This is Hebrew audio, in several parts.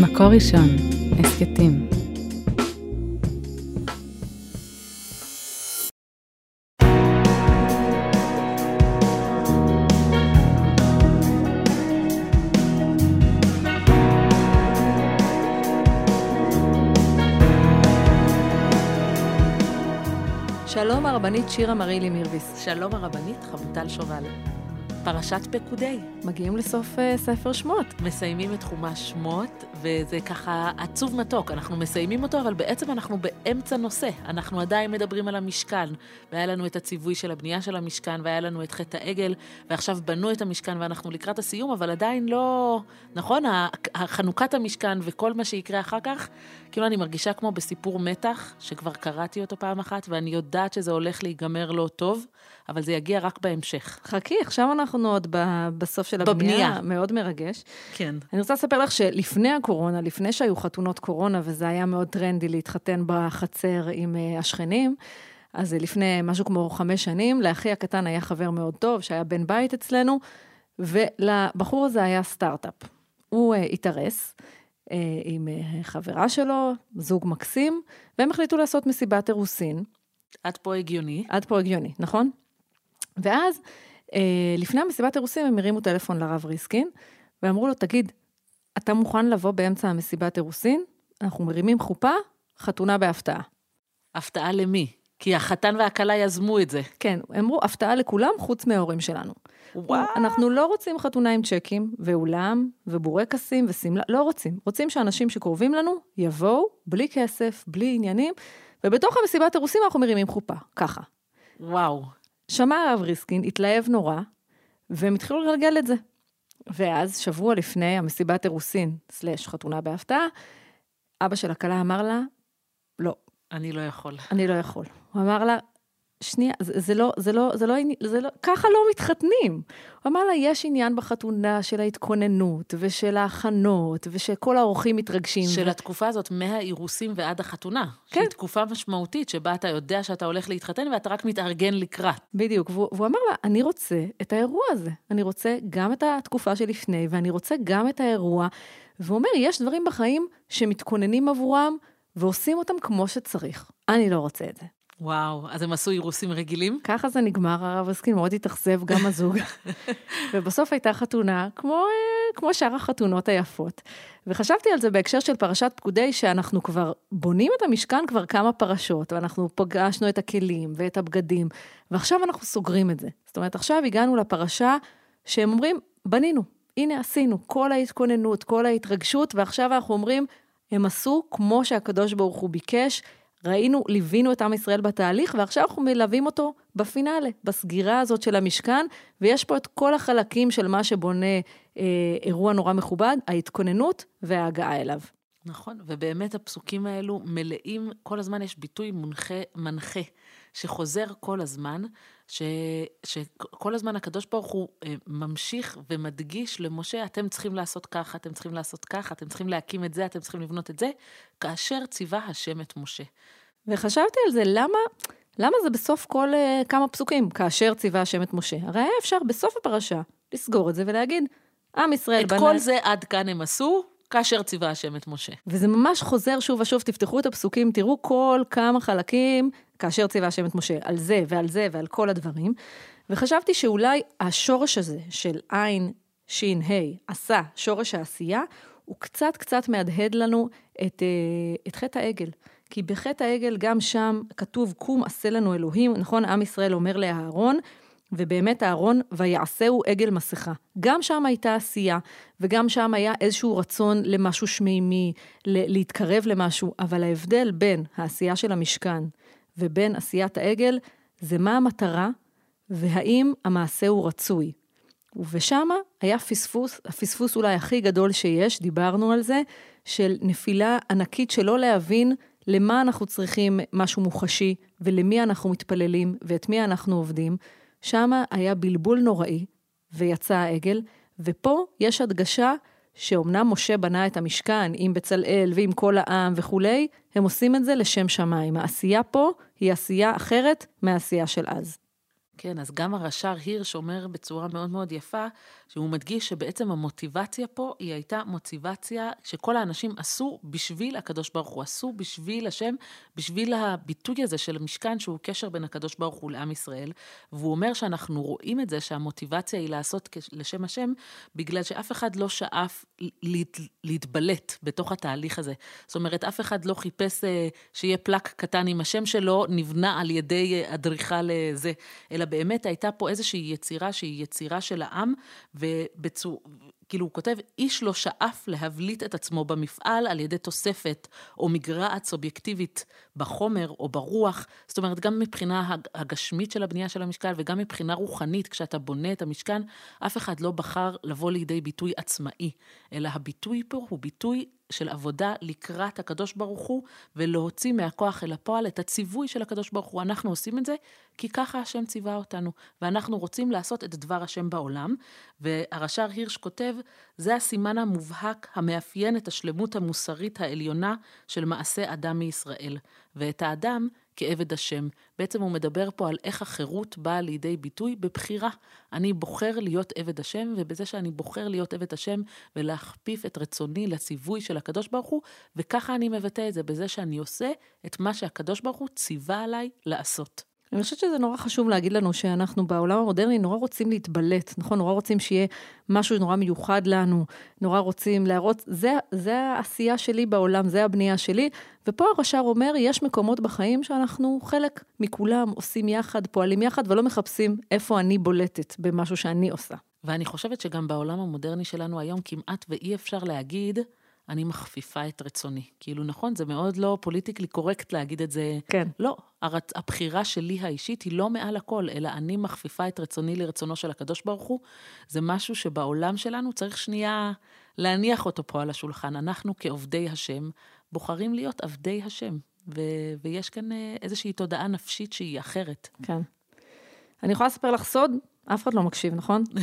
מקור ראשון, הסכתים. שלום הרבנית שירה מרילי מירביס. שלום הרבנית חמוטל שובל. פרשת פקודי. מגיעים לסוף uh, ספר שמות. מסיימים את חומש שמות, וזה ככה עצוב מתוק. אנחנו מסיימים אותו, אבל בעצם אנחנו באמצע נושא. אנחנו עדיין מדברים על המשכן, והיה לנו את הציווי של הבנייה של המשכן, והיה לנו את חטא העגל, ועכשיו בנו את המשכן ואנחנו לקראת הסיום, אבל עדיין לא... נכון? חנוכת המשכן וכל מה שיקרה אחר כך, כאילו אני מרגישה כמו בסיפור מתח, שכבר קראתי אותו פעם אחת, ואני יודעת שזה הולך להיגמר לא טוב, אבל זה יגיע רק בהמשך. חכי, עכשיו אנחנו עוד בסוף של הבנייה. בבנייה. מאוד מרגש. כן. אני רוצה לספר לך שלפני הקורונה, לפני שהיו חתונות קורונה, וזה היה מאוד טרנדי להתחתן בחצר עם אה, השכנים, אז לפני משהו כמו חמש שנים, לאחי הקטן היה חבר מאוד טוב, שהיה בן בית אצלנו, ולבחור הזה היה סטארט-אפ. הוא uh, התארס. uh, עם uh, חברה שלו, זוג מקסים, והם החליטו לעשות מסיבת אירוסין. עד פה הגיוני. עד פה הגיוני, נכון? ואז, אה, לפני המסיבת אירוסין, הם הרימו טלפון לרב ריסקין, ואמרו לו, תגיד, אתה מוכן לבוא באמצע המסיבת אירוסין? אנחנו מרימים חופה, חתונה בהפתעה. הפתעה למי? כי החתן והכלה יזמו את זה. כן, אמרו, הפתעה לכולם חוץ מההורים שלנו. וואו. אנחנו לא רוצים חתונה עם צ'קים, ואולם, ובורקסים, ושמלה, לא רוצים. רוצים שאנשים שקרובים לנו יבואו, בלי כסף, בלי עניינים, ובתוך המסיבת אירוסין אנחנו מרימים חופה, ככה. וואו. שמע הרב ריסקין, התלהב נורא, והם התחילו לגלגל את זה. ואז, שבוע לפני המסיבת אירוסין, סלאש חתונה בהפתעה, אבא של הכלה אמר לה, לא. אני לא יכול. אני לא יכול. הוא אמר לה, שנייה, זה, זה לא, זה לא, זה לא, זה לא, ככה לא מתחתנים. הוא אמר לה, יש עניין בחתונה של ההתכוננות, ושל ההכנות, ושכל האורחים מתרגשים. של ו... התקופה הזאת, מהאירוסים ועד החתונה. כן. שהיא תקופה משמעותית, שבה אתה יודע שאתה הולך להתחתן, ואתה רק מתארגן לקראת. בדיוק, והוא, והוא אמר לה, אני רוצה את האירוע הזה. אני רוצה גם את התקופה שלפני, ואני רוצה גם את האירוע. והוא אומר, יש דברים בחיים שמתכוננים עבורם, ועושים אותם כמו שצריך. אני לא רוצה את זה. וואו, אז הם עשו אירוסים רגילים? ככה זה נגמר, הרב הסקין מאוד התאכזב, גם הזוג. ובסוף הייתה חתונה, כמו, אה, כמו שאר החתונות היפות. וחשבתי על זה בהקשר של פרשת פקודי, שאנחנו כבר בונים את המשכן כבר כמה פרשות, ואנחנו פגשנו את הכלים ואת הבגדים, ועכשיו אנחנו סוגרים את זה. זאת אומרת, עכשיו הגענו לפרשה שהם אומרים, בנינו, הנה עשינו, כל ההתכוננות, כל ההתרגשות, ועכשיו אנחנו אומרים, הם עשו כמו שהקדוש ברוך הוא ביקש, ראינו, ליווינו את עם ישראל בתהליך, ועכשיו אנחנו מלווים אותו בפינאלה, בסגירה הזאת של המשכן, ויש פה את כל החלקים של מה שבונה אה, אירוע נורא מכובד, ההתכוננות וההגעה אליו. נכון, ובאמת הפסוקים האלו מלאים, כל הזמן יש ביטוי מונחה, מנחה, שחוזר כל הזמן, ש, שכל הזמן הקדוש ברוך הוא אה, ממשיך ומדגיש למשה, אתם צריכים לעשות ככה, אתם צריכים לעשות ככה, אתם צריכים להקים את זה, אתם צריכים לבנות את זה, כאשר ציווה השם את משה. וחשבתי על זה, למה, למה זה בסוף כל uh, כמה פסוקים, כאשר ציווה השם את משה? הרי היה אפשר בסוף הפרשה לסגור את זה ולהגיד, עם ישראל את בנה... את כל זה עד כאן הם עשו, כאשר ציווה השם את משה. וזה ממש חוזר שוב ושוב, תפתחו את הפסוקים, תראו כל כמה חלקים, כאשר ציווה השם את משה, על זה ועל זה ועל כל הדברים. וחשבתי שאולי השורש הזה של עין, שין, ה', עשה, שורש העשייה, הוא קצת קצת מהדהד לנו את, אה, את חטא העגל. כי בחטא העגל גם שם כתוב, קום עשה לנו אלוהים, נכון? עם ישראל אומר לאהרון, ובאמת אהרון, ויעשהו עגל מסכה. גם שם הייתה עשייה, וגם שם היה איזשהו רצון למשהו שמימי, להתקרב למשהו, אבל ההבדל בין העשייה של המשכן ובין עשיית העגל, זה מה המטרה, והאם המעשה הוא רצוי. ושם היה פספוס, הפספוס אולי הכי גדול שיש, דיברנו על זה, של נפילה ענקית שלא להבין למה אנחנו צריכים משהו מוחשי, ולמי אנחנו מתפללים, ואת מי אנחנו עובדים. שם היה בלבול נוראי, ויצא העגל, ופה יש הדגשה שאומנם משה בנה את המשכן עם בצלאל ועם כל העם וכולי, הם עושים את זה לשם שמיים. העשייה פה היא עשייה אחרת מהעשייה של אז. כן, אז גם הרש"ר הירש אומר בצורה מאוד מאוד יפה, שהוא מדגיש שבעצם המוטיבציה פה היא הייתה מוטיבציה שכל האנשים עשו בשביל הקדוש ברוך הוא, עשו בשביל השם, בשביל הביטוי הזה של המשכן שהוא קשר בין הקדוש ברוך הוא לעם ישראל. והוא אומר שאנחנו רואים את זה שהמוטיבציה היא לעשות לשם השם, בגלל שאף אחד לא שאף להת, להתבלט בתוך התהליך הזה. זאת אומרת, אף אחד לא חיפש אה, שיהיה פלאק קטן עם השם שלו, נבנה על ידי אה, אדריכל זה, אלא באמת הייתה פה איזושהי יצירה שהיא יצירה של העם, ובצור... כאילו הוא כותב, איש לא שאף להבליט את עצמו במפעל על ידי תוספת או מגרעת סובייקטיבית בחומר או ברוח. זאת אומרת, גם מבחינה הגשמית של הבנייה של המשכן וגם מבחינה רוחנית, כשאתה בונה את המשכן, אף אחד לא בחר לבוא לידי ביטוי עצמאי, אלא הביטוי פה הוא ביטוי של עבודה לקראת הקדוש ברוך הוא, ולהוציא מהכוח אל הפועל את הציווי של הקדוש ברוך הוא. אנחנו עושים את זה כי ככה השם ציווה אותנו, ואנחנו רוצים לעשות את דבר השם בעולם. והרש"ר הירש כותב, זה הסימן המובהק המאפיין את השלמות המוסרית העליונה של מעשה אדם מישראל, ואת האדם כעבד השם. בעצם הוא מדבר פה על איך החירות באה לידי ביטוי בבחירה. אני בוחר להיות עבד השם, ובזה שאני בוחר להיות עבד השם ולהכפיף את רצוני לציווי של הקדוש ברוך הוא, וככה אני מבטא את זה, בזה שאני עושה את מה שהקדוש ברוך הוא ציווה עליי לעשות. אני חושבת שזה נורא חשוב להגיד לנו שאנחנו בעולם המודרני נורא רוצים להתבלט, נכון? נורא רוצים שיהיה משהו נורא מיוחד לנו, נורא רוצים להראות, זה, זה העשייה שלי בעולם, זה הבנייה שלי. ופה הרש"ר אומר, יש מקומות בחיים שאנחנו חלק מכולם עושים יחד, פועלים יחד, ולא מחפשים איפה אני בולטת במשהו שאני עושה. ואני חושבת שגם בעולם המודרני שלנו היום כמעט ואי אפשר להגיד, אני מכפיפה את רצוני. כאילו, נכון, זה מאוד לא פוליטיקלי קורקט להגיד את זה. כן. לא, הרצ... הבחירה שלי האישית היא לא מעל הכל, אלא אני מכפיפה את רצוני לרצונו של הקדוש ברוך הוא. זה משהו שבעולם שלנו צריך שנייה להניח אותו פה על השולחן. אנחנו כעובדי השם בוחרים להיות עבדי השם, ו... ויש כאן אה, איזושהי תודעה נפשית שהיא אחרת. כן. אני יכולה לספר לך סוד? אף אחד לא מקשיב, נכון?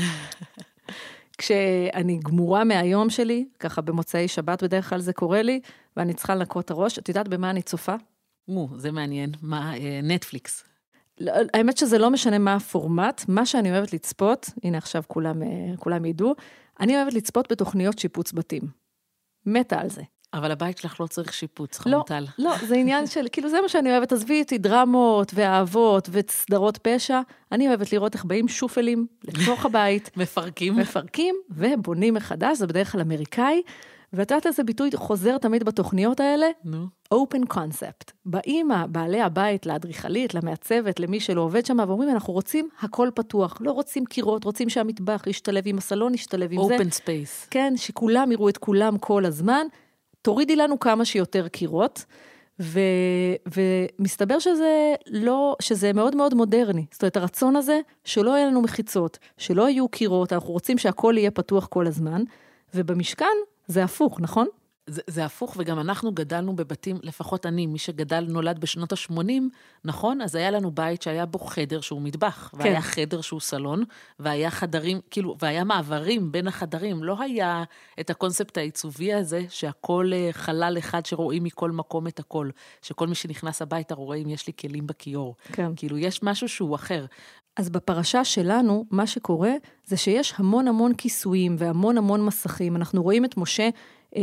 כשאני גמורה מהיום שלי, ככה במוצאי שבת בדרך כלל זה קורה לי, ואני צריכה לנקות את הראש, את יודעת במה אני צופה? או, זה מעניין. מה, אה, נטפליקס. לא, האמת שזה לא משנה מה הפורמט, מה שאני אוהבת לצפות, הנה עכשיו כולם, אה, כולם ידעו, אני אוהבת לצפות בתוכניות שיפוץ בתים. מתה על זה. אבל הבית שלך לא צריך שיפוץ, לא, חמוטל. לא, זה עניין של, כאילו זה מה שאני אוהבת, עזבי איתי דרמות ואהבות וסדרות פשע, אני אוהבת לראות איך באים שופלים לתוך הבית. מפרקים. מפרקים ובונים מחדש, זה בדרך כלל אמריקאי. ואת יודעת איזה ביטוי חוזר תמיד בתוכניות האלה? נו. open concept. באים בעלי הבית לאדריכלית, למעצבת, למי שלא עובד שם, ואומרים, אנחנו רוצים הכל פתוח. לא רוצים קירות, רוצים שהמטבח ישתלב עם הסלון, ישתלב עם open זה. open space. כן, שכולם יראו את כולם כל הזמן. תורידי לנו כמה שיותר קירות. ו, ומסתבר שזה לא, שזה מאוד מאוד מודרני. זאת אומרת, הרצון הזה שלא יהיה לנו מחיצות, שלא יהיו קירות, אנחנו רוצים שהכל יהיה פתוח כל הזמן, ובמשכן זה הפוך, נכון? זה, זה הפוך, וגם אנחנו גדלנו בבתים, לפחות אני, מי שגדל, נולד בשנות ה-80, נכון? אז היה לנו בית שהיה בו חדר שהוא מטבח, כן. והיה חדר שהוא סלון, והיה חדרים, כאילו, והיה מעברים בין החדרים. לא היה את הקונספט העיצובי הזה, שהכל אה, חלל אחד שרואים מכל מקום את הכל. שכל מי שנכנס הביתה רואה אם יש לי כלים בכיור. כן. כאילו, יש משהו שהוא אחר. אז בפרשה שלנו, מה שקורה זה שיש המון המון כיסויים והמון המון מסכים. אנחנו רואים את משה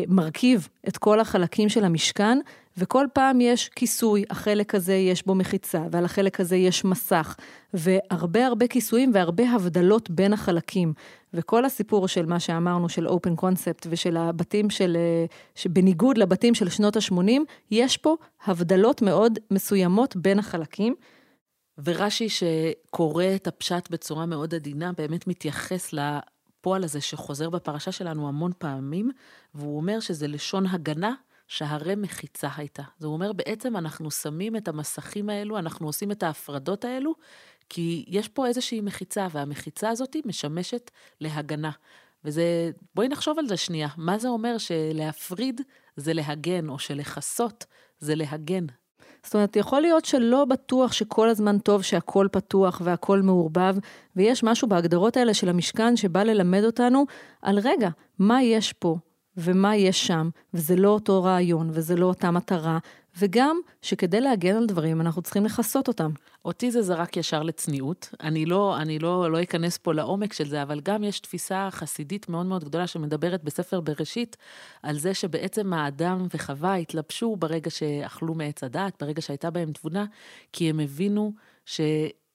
מרכיב את כל החלקים של המשכן, וכל פעם יש כיסוי, החלק הזה יש בו מחיצה, ועל החלק הזה יש מסך, והרבה הרבה כיסויים והרבה הבדלות בין החלקים. וכל הסיפור של מה שאמרנו, של אופן קונספט ושל הבתים של, אה, שבניגוד לבתים של שנות ה-80, יש פה הבדלות מאוד מסוימות בין החלקים. ורש"י שקורא את הפשט בצורה מאוד עדינה, באמת מתייחס הפועל הזה שחוזר בפרשה שלנו המון פעמים, והוא אומר שזה לשון הגנה שהרי מחיצה הייתה. זה אומר בעצם אנחנו שמים את המסכים האלו, אנחנו עושים את ההפרדות האלו, כי יש פה איזושהי מחיצה, והמחיצה הזאת משמשת להגנה. וזה, בואי נחשוב על זה שנייה, מה זה אומר שלהפריד זה להגן, או שלכסות זה להגן. זאת אומרת, יכול להיות שלא בטוח שכל הזמן טוב שהכל פתוח והכל מעורבב, ויש משהו בהגדרות האלה של המשכן שבא ללמד אותנו על רגע, מה יש פה ומה יש שם, וזה לא אותו רעיון, וזה לא אותה מטרה, וגם שכדי להגן על דברים אנחנו צריכים לכסות אותם. אותי זה זרק ישר לצניעות. אני לא, אני לא, לא אכנס פה לעומק של זה, אבל גם יש תפיסה חסידית מאוד מאוד גדולה שמדברת בספר בראשית על זה שבעצם האדם וחווה התלבשו ברגע שאכלו מעץ הדעת, ברגע שהייתה בהם תבונה, כי הם הבינו ש...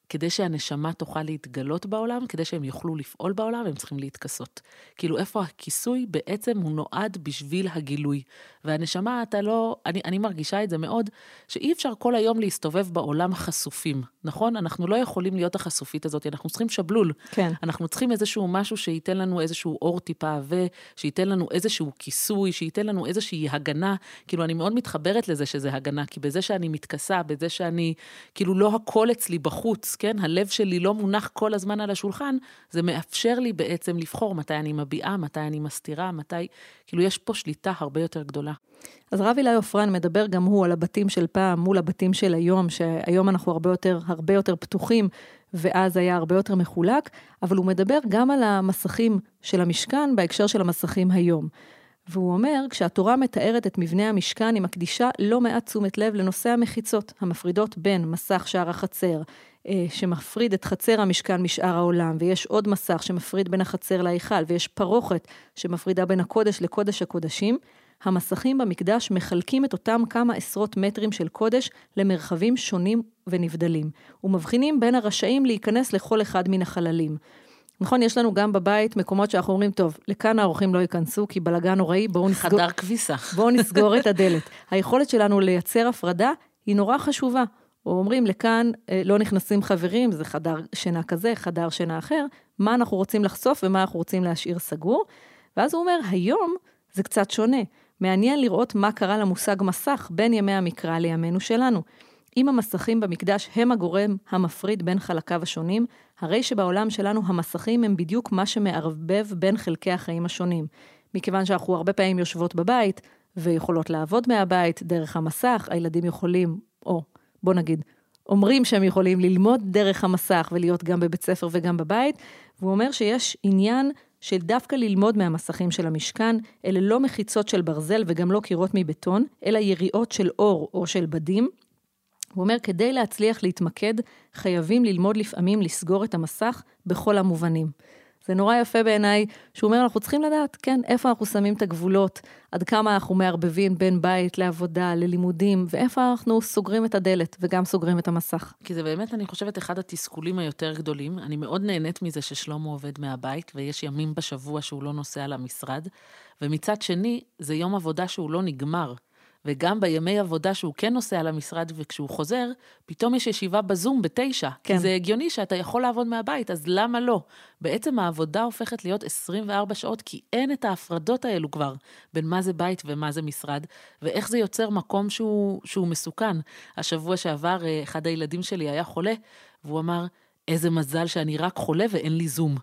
כדי שהנשמה תוכל להתגלות בעולם, כדי שהם יוכלו לפעול בעולם, הם צריכים להתכסות. כאילו, איפה הכיסוי בעצם הוא נועד בשביל הגילוי. והנשמה, אתה לא, אני, אני מרגישה את זה מאוד, שאי אפשר כל היום להסתובב בעולם חשופים, נכון? אנחנו לא יכולים להיות החשופית הזאת, אנחנו צריכים שבלול. כן. אנחנו צריכים איזשהו משהו שייתן לנו איזשהו אור טיפה עבה, שייתן לנו איזשהו כיסוי, שייתן לנו איזושהי הגנה. כאילו, אני מאוד מתחברת לזה שזה הגנה, כי בזה שאני מתכסה, בזה שאני, כאילו, לא הכל אצלי בחוץ, כן? הלב שלי לא מונח כל הזמן על השולחן, זה מאפשר לי בעצם לבחור מתי אני מביעה, מתי אני מסתירה, מתי... כאילו, יש פה שליטה הרבה יותר גדולה. אז רב אילי עופרן מדבר גם הוא על הבתים של פעם מול הבתים של היום, שהיום אנחנו הרבה יותר, הרבה יותר פתוחים, ואז היה הרבה יותר מחולק, אבל הוא מדבר גם על המסכים של המשכן בהקשר של המסכים היום. והוא אומר, כשהתורה מתארת את מבנה המשכן, היא מקדישה לא מעט תשומת לב לנושא המחיצות, המפרידות בין מסך שער החצר, שמפריד את חצר המשכן משאר העולם, ויש עוד מסך שמפריד בין החצר להיכל, ויש פרוכת שמפרידה בין הקודש לקודש הקודשים, המסכים במקדש מחלקים את אותם כמה עשרות מטרים של קודש למרחבים שונים ונבדלים, ומבחינים בין הרשאים להיכנס לכל אחד מן החללים. נכון, יש לנו גם בבית מקומות שאנחנו אומרים, טוב, לכאן האורחים לא ייכנסו, כי בלאגן נוראי, בואו נסגור... חדר כביסה. בואו נסגור את הדלת. היכולת שלנו לייצר הפרדה היא נורא חשובה. או אומרים, לכאן אה, לא נכנסים חברים, זה חדר שינה כזה, חדר שינה אחר, מה אנחנו רוצים לחשוף ומה אנחנו רוצים להשאיר סגור. ואז הוא אומר, היום זה קצת שונה. מעניין לראות מה קרה למושג מסך בין ימי המקרא לימינו שלנו. אם המסכים במקדש הם הגורם המפריד בין חלקיו השונים, הרי שבעולם שלנו המסכים הם בדיוק מה שמערבב בין חלקי החיים השונים. מכיוון שאנחנו הרבה פעמים יושבות בבית ויכולות לעבוד מהבית דרך המסך, הילדים יכולים, או בוא נגיד, אומרים שהם יכולים ללמוד דרך המסך ולהיות גם בבית ספר וגם בבית, והוא אומר שיש עניין של דווקא ללמוד מהמסכים של המשכן, אלה לא מחיצות של ברזל וגם לא קירות מבטון, אלא יריעות של אור או של בדים. הוא אומר, כדי להצליח להתמקד, חייבים ללמוד לפעמים לסגור את המסך בכל המובנים. זה נורא יפה בעיניי, שהוא אומר, אנחנו צריכים לדעת, כן, איפה אנחנו שמים את הגבולות, עד כמה אנחנו מערבבים בין בית לעבודה, ללימודים, ואיפה אנחנו סוגרים את הדלת וגם סוגרים את המסך. כי זה באמת, אני חושבת, אחד התסכולים היותר גדולים. אני מאוד נהנית מזה ששלמה עובד מהבית, ויש ימים בשבוע שהוא לא נוסע למשרד, ומצד שני, זה יום עבודה שהוא לא נגמר. וגם בימי עבודה שהוא כן נוסע למשרד וכשהוא חוזר, פתאום יש ישיבה בזום בתשע. כן. כי זה הגיוני שאתה יכול לעבוד מהבית, אז למה לא? בעצם העבודה הופכת להיות 24 שעות, כי אין את ההפרדות האלו כבר בין מה זה בית ומה זה משרד, ואיך זה יוצר מקום שהוא, שהוא מסוכן. השבוע שעבר, אה, אחד הילדים שלי היה חולה, והוא אמר, איזה מזל שאני רק חולה ואין לי זום.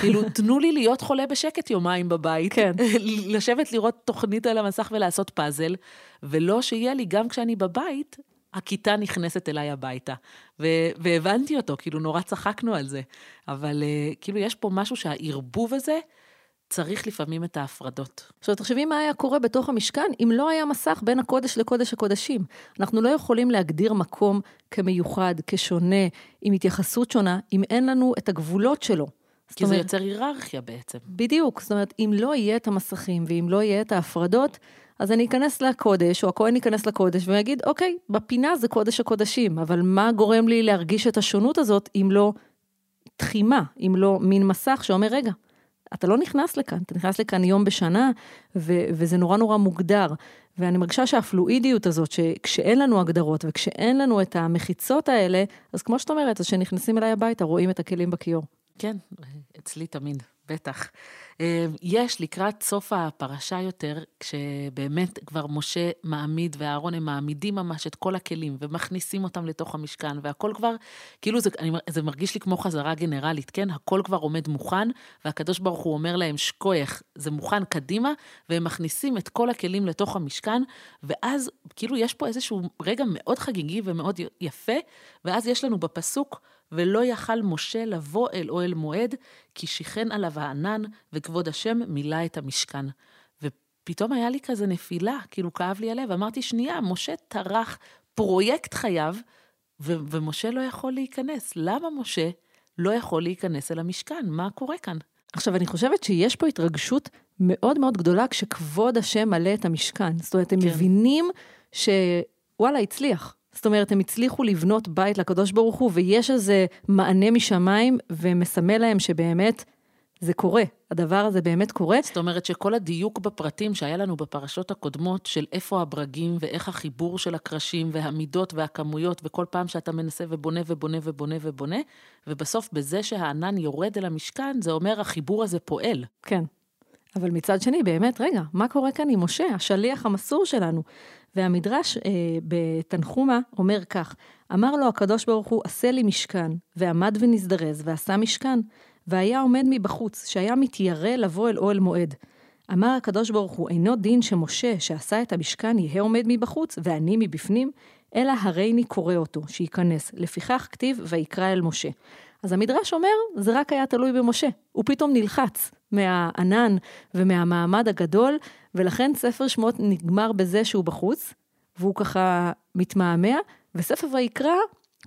כאילו, תנו לי להיות חולה בשקט יומיים בבית. כן. לשבת לראות תוכנית על המסך ולעשות פאזל, ולא שיהיה לי, גם כשאני בבית, הכיתה נכנסת אליי הביתה. ו- והבנתי אותו, כאילו, נורא צחקנו על זה. אבל uh, כאילו, יש פה משהו שהערבוב הזה, צריך לפעמים את ההפרדות. עכשיו, תחשבי מה היה קורה בתוך המשכן אם לא היה מסך בין הקודש לקודש הקודשים. אנחנו לא יכולים להגדיר מקום כמיוחד, כשונה, עם התייחסות שונה, אם אין לנו את הגבולות שלו. כי אומרת, זה יוצר היררכיה בעצם. בדיוק, זאת אומרת, אם לא יהיה את המסכים ואם לא יהיה את ההפרדות, אז אני אכנס לקודש, או הכהן ייכנס לקודש ויגיד, אוקיי, בפינה זה קודש הקודשים, אבל מה גורם לי להרגיש את השונות הזאת אם לא תחימה, אם לא מין מסך שאומר, רגע, אתה לא נכנס לכאן, אתה נכנס לכאן יום בשנה, ו- וזה נורא נורא מוגדר. ואני מרגישה שהפלואידיות הזאת, שכשאין לנו הגדרות וכשאין לנו את המחיצות האלה, אז כמו שאת אומרת, אז כשנכנסים אליי הביתה, רואים את הכלים בכיור. כן, אצלי תמיד, בטח. אה, יש לקראת סוף הפרשה יותר, כשבאמת כבר משה מעמיד ואהרון הם מעמידים ממש את כל הכלים ומכניסים אותם לתוך המשכן, והכל כבר, כאילו זה, אני, זה מרגיש לי כמו חזרה גנרלית, כן? הכל כבר עומד מוכן, והקדוש ברוך הוא אומר להם, שכוייך, זה מוכן קדימה, והם מכניסים את כל הכלים לתוך המשכן, ואז כאילו יש פה איזשהו רגע מאוד חגיגי ומאוד יפה, ואז יש לנו בפסוק, ולא יכל משה לבוא אל אוהל מועד, כי שיכן עליו הענן, וכבוד השם מילא את המשכן. פתאום היה לי כזה נפילה, כאילו כאב לי הלב. אמרתי, שנייה, משה טרח פרויקט חייו, ו- ומשה לא יכול להיכנס. למה משה לא יכול להיכנס אל המשכן? מה קורה כאן? עכשיו, אני חושבת שיש פה התרגשות מאוד מאוד גדולה כשכבוד השם מלא את המשכן. זאת אומרת, הם כן. מבינים שוואלה, הצליח. זאת אומרת, הם הצליחו לבנות בית לקדוש ברוך הוא, ויש איזה מענה משמיים, ומסמל להם שבאמת זה קורה. הדבר הזה באמת קורה. זאת אומרת שכל הדיוק בפרטים שהיה לנו בפרשות הקודמות, של איפה הברגים ואיך החיבור של הקרשים והמידות והכמויות, וכל פעם שאתה מנסה ובונה ובונה ובונה ובונה, ובסוף בזה שהענן יורד אל המשכן, זה אומר החיבור הזה פועל. כן. אבל מצד שני, באמת, רגע, מה קורה כאן עם משה, השליח המסור שלנו? והמדרש אה, בתנחומה אומר כך, אמר לו הקדוש ברוך הוא, עשה לי משכן, ועמד ונזדרז, ועשה משכן, והיה עומד מבחוץ, שהיה מתיירא לבוא אל אוהל מועד. אמר הקדוש ברוך הוא, אינו דין שמשה, שעשה את המשכן, יהא עומד מבחוץ, ואני מבפנים, אלא הריני קורא אותו, שייכנס. לפיכך כתיב, ויקרא אל משה. אז המדרש אומר, זה רק היה תלוי במשה. הוא פתאום נלחץ מהענן ומהמעמד הגדול, ולכן ספר שמות נגמר בזה שהוא בחוץ, והוא ככה מתמהמה, וספר ויקרא,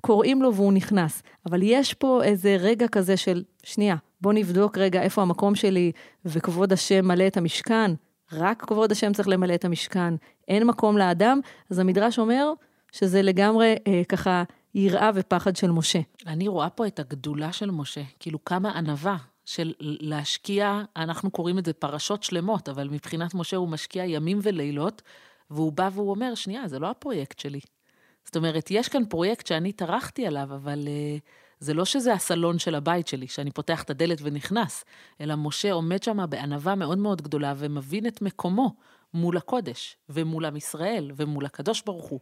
קוראים לו והוא נכנס. אבל יש פה איזה רגע כזה של, שנייה, בוא נבדוק רגע איפה המקום שלי, וכבוד השם מלא את המשכן. רק כבוד השם צריך למלא את המשכן, אין מקום לאדם, אז המדרש אומר שזה לגמרי אה, ככה יראה ופחד של משה. אני רואה פה את הגדולה של משה, כאילו כמה ענווה של להשקיע, אנחנו קוראים את זה פרשות שלמות, אבל מבחינת משה הוא משקיע ימים ולילות, והוא בא והוא אומר, שנייה, זה לא הפרויקט שלי. זאת אומרת, יש כאן פרויקט שאני טרחתי עליו, אבל uh, זה לא שזה הסלון של הבית שלי, שאני פותח את הדלת ונכנס, אלא משה עומד שם בענווה מאוד מאוד גדולה ומבין את מקומו מול הקודש, ומול עם ישראל, ומול הקדוש ברוך הוא.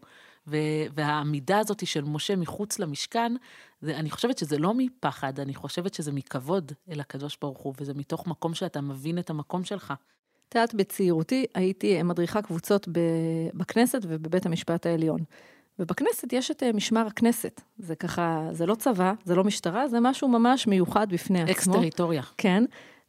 ו- והעמידה הזאת של משה מחוץ למשכן, זה, אני חושבת שזה לא מפחד, אני חושבת שזה מכבוד אל הקדוש ברוך הוא, וזה מתוך מקום שאתה מבין את המקום שלך. את יודעת, בצעירותי הייתי מדריכה קבוצות בכנסת ובבית המשפט העליון. ובכנסת יש את אה, משמר הכנסת. זה ככה, זה לא צבא, זה לא משטרה, זה משהו ממש מיוחד בפני עצמו. אקס טריטוריה. כן,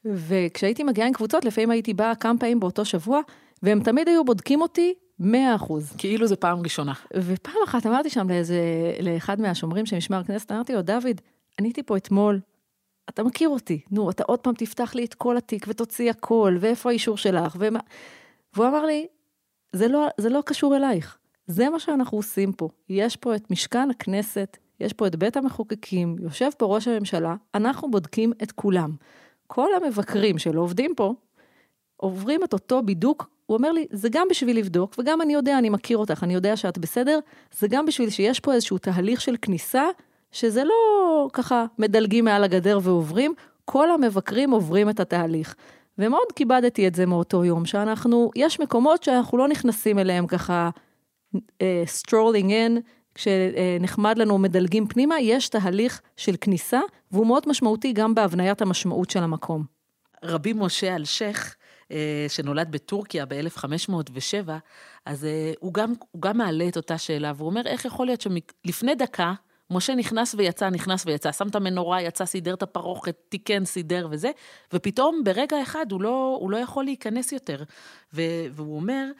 וכשהייתי מגיעה עם קבוצות, לפעמים הייתי באה כמה פעמים באותו שבוע, והם תמיד היו בודקים אותי 100 אחוז. כאילו זה פעם ראשונה. ופעם אחת אמרתי שם לאיזה, לאחד מהשומרים של משמר הכנסת, אמרתי לו, דוד, אני הייתי פה אתמול, אתה מכיר אותי, נו, אתה עוד פעם תפתח לי את כל התיק ותוציא הכל, ואיפה האישור שלך, ומה... והוא אמר לי, זה לא, זה לא קשור אלייך, זה מה שאנחנו עושים פה. יש פה את משכן הכנסת, יש פה את בית המחוקקים, יושב פה ראש הממשלה, אנחנו בודקים את כולם. כל המבקרים שלא עובדים פה, עוברים את אותו בידוק, הוא אומר לי, זה גם בשביל לבדוק, וגם אני יודע, אני מכיר אותך, אני יודע שאת בסדר, זה גם בשביל שיש פה איזשהו תהליך של כניסה, שזה לא ככה מדלגים מעל הגדר ועוברים, כל המבקרים עוברים את התהליך. ומאוד כיבדתי את זה מאותו יום, שאנחנו, יש מקומות שאנחנו לא נכנסים אליהם ככה strolling uh, in, כשנחמד לנו מדלגים פנימה, יש תהליך של כניסה, והוא מאוד משמעותי גם בהבניית המשמעות של המקום. רבי משה אלשיך, אה, שנולד בטורקיה ב-1507, אז אה, הוא גם, הוא גם מעלה את אותה שאלה, והוא אומר, איך יכול להיות שלפני דקה, משה נכנס ויצא, נכנס ויצא, שם את המנורה, יצא, סידר את הפרוכת, תיקן, סידר וזה, ופתאום ברגע אחד הוא לא, הוא לא יכול להיכנס יותר. והוא אומר,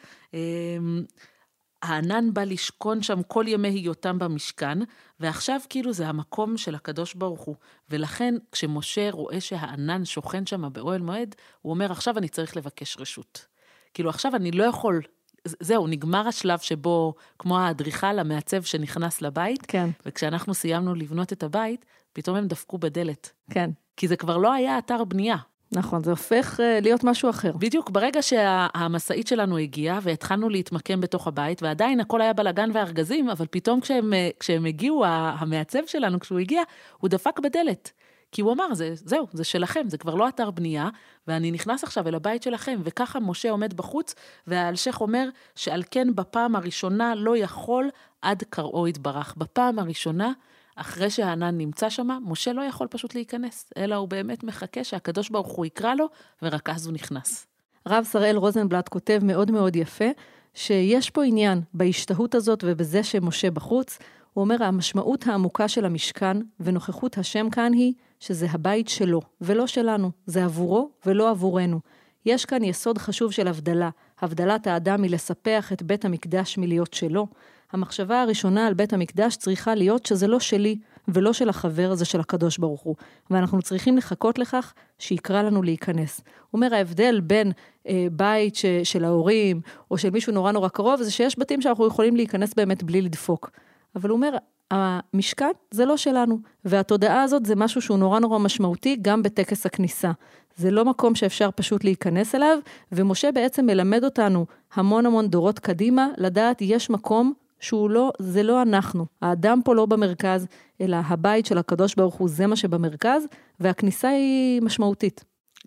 הענן בא לשכון שם כל ימי היותם במשכן, ועכשיו כאילו זה המקום של הקדוש ברוך הוא. ולכן כשמשה רואה שהענן שוכן שם באוהל מועד, הוא אומר, עכשיו אני צריך לבקש רשות. כאילו עכשיו אני לא יכול, זהו, נגמר השלב שבו, כמו האדריכל, המעצב שנכנס לבית, כן. וכשאנחנו סיימנו לבנות את הבית, פתאום הם דפקו בדלת. כן. כי זה כבר לא היה אתר בנייה. נכון, זה הופך uh, להיות משהו אחר. בדיוק, ברגע שהמשאית שלנו הגיעה והתחלנו להתמקם בתוך הבית, ועדיין הכל היה בלאגן וארגזים, אבל פתאום כשהם, כשהם הגיעו, המעצב שלנו, כשהוא הגיע, הוא דפק בדלת. כי הוא אמר, זה, זהו, זה שלכם, זה כבר לא אתר בנייה, ואני נכנס עכשיו אל הבית שלכם. וככה משה עומד בחוץ, והאלשיך אומר שעל כן בפעם הראשונה לא יכול עד קראו יתברך. בפעם הראשונה, אחרי שהענן נמצא שם, משה לא יכול פשוט להיכנס, אלא הוא באמת מחכה שהקדוש ברוך הוא יקרא לו, ורק אז הוא נכנס. הרב שראל רוזנבלט כותב מאוד מאוד יפה, שיש פה עניין בהשתהות הזאת ובזה שמשה בחוץ. הוא אומר, המשמעות העמוקה של המשכן ונוכחות השם כאן היא שזה הבית שלו, ולא שלנו. זה עבורו ולא עבורנו. יש כאן יסוד חשוב של הבדלה. הבדלת האדם מלספח את בית המקדש מלהיות שלו. המחשבה הראשונה על בית המקדש צריכה להיות שזה לא שלי ולא של החבר, זה של הקדוש ברוך הוא. ואנחנו צריכים לחכות לכך שיקרא לנו להיכנס. הוא אומר, ההבדל בין אה, בית ש, של ההורים או של מישהו נורא נורא קרוב, זה שיש בתים שאנחנו יכולים להיכנס באמת בלי לדפוק. אבל הוא אומר, המשכן זה לא שלנו, והתודעה הזאת זה משהו שהוא נורא נורא משמעותי גם בטקס הכניסה. זה לא מקום שאפשר פשוט להיכנס אליו, ומשה בעצם מלמד אותנו המון המון דורות קדימה, לדעת יש מקום שהוא לא, זה לא אנחנו. האדם פה לא במרכז, אלא הבית של הקדוש ברוך הוא זה מה שבמרכז, והכניסה היא משמעותית.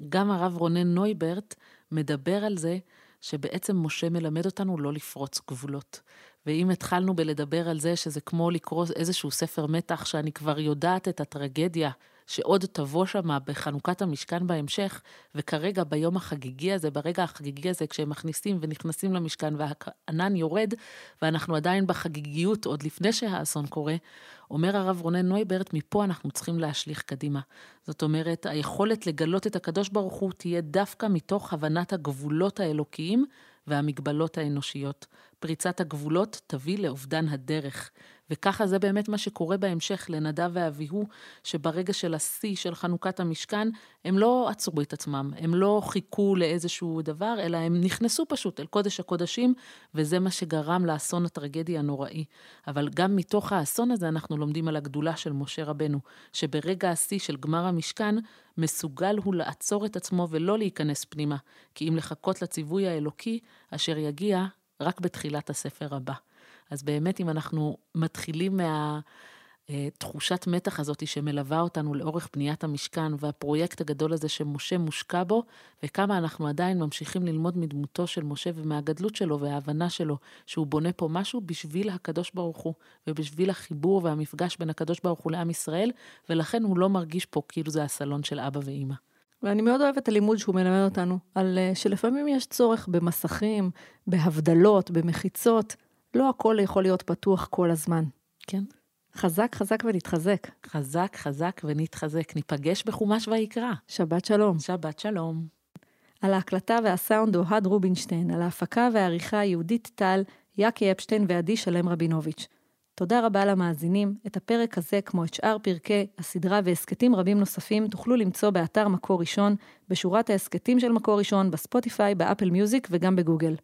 גם הרב רונן נויברט מדבר על זה שבעצם משה מלמד אותנו לא לפרוץ גבולות. ואם התחלנו בלדבר על זה שזה כמו לקרוא איזשהו ספר מתח שאני כבר יודעת את הטרגדיה שעוד תבוא שמה בחנוכת המשכן בהמשך, וכרגע ביום החגיגי הזה, ברגע החגיגי הזה, כשהם מכניסים ונכנסים למשכן והענן יורד, ואנחנו עדיין בחגיגיות עוד לפני שהאסון קורה, אומר הרב רונן נויברט, מפה אנחנו צריכים להשליך קדימה. זאת אומרת, היכולת לגלות את הקדוש ברוך הוא תהיה דווקא מתוך הבנת הגבולות האלוקיים והמגבלות האנושיות. פריצת הגבולות תביא לאובדן הדרך. וככה זה באמת מה שקורה בהמשך לנדב ואביהו, שברגע של השיא של חנוכת המשכן, הם לא עצרו את עצמם, הם לא חיכו לאיזשהו דבר, אלא הם נכנסו פשוט אל קודש הקודשים, וזה מה שגרם לאסון הטרגדי הנוראי. אבל גם מתוך האסון הזה אנחנו לומדים על הגדולה של משה רבנו, שברגע השיא של גמר המשכן, מסוגל הוא לעצור את עצמו ולא להיכנס פנימה, כי אם לחכות לציווי האלוקי, אשר יגיע רק בתחילת הספר הבא. אז באמת, אם אנחנו מתחילים מה... תחושת מתח הזאת שמלווה אותנו לאורך בניית המשכן והפרויקט הגדול הזה שמשה מושקע בו, וכמה אנחנו עדיין ממשיכים ללמוד מדמותו של משה ומהגדלות שלו וההבנה שלו שהוא בונה פה משהו בשביל הקדוש ברוך הוא, ובשביל החיבור והמפגש בין הקדוש ברוך הוא לעם ישראל, ולכן הוא לא מרגיש פה כאילו זה הסלון של אבא ואימא. ואני מאוד אוהבת את הלימוד שהוא מלמד אותנו, על אה, שלפעמים יש צורך במסכים, בהבדלות, במחיצות. לא הכל יכול להיות פתוח כל הזמן. כן. חזק, חזק ונתחזק. חזק, חזק ונתחזק. ניפגש בחומש ויקרא. שבת שלום. שבת שלום. על ההקלטה והסאונד אוהד רובינשטיין, על ההפקה והעריכה יהודית טל, יאקי אפשטיין ועדי שלם רבינוביץ'. תודה רבה למאזינים. את הפרק הזה, כמו את שאר פרקי הסדרה והסכתים רבים נוספים, תוכלו למצוא באתר מקור ראשון, בשורת ההסכתים של מקור ראשון, בספוטיפיי, באפל מיוזיק וגם בגוגל.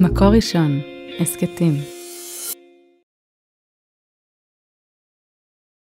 מקור ראשון, הסכתים.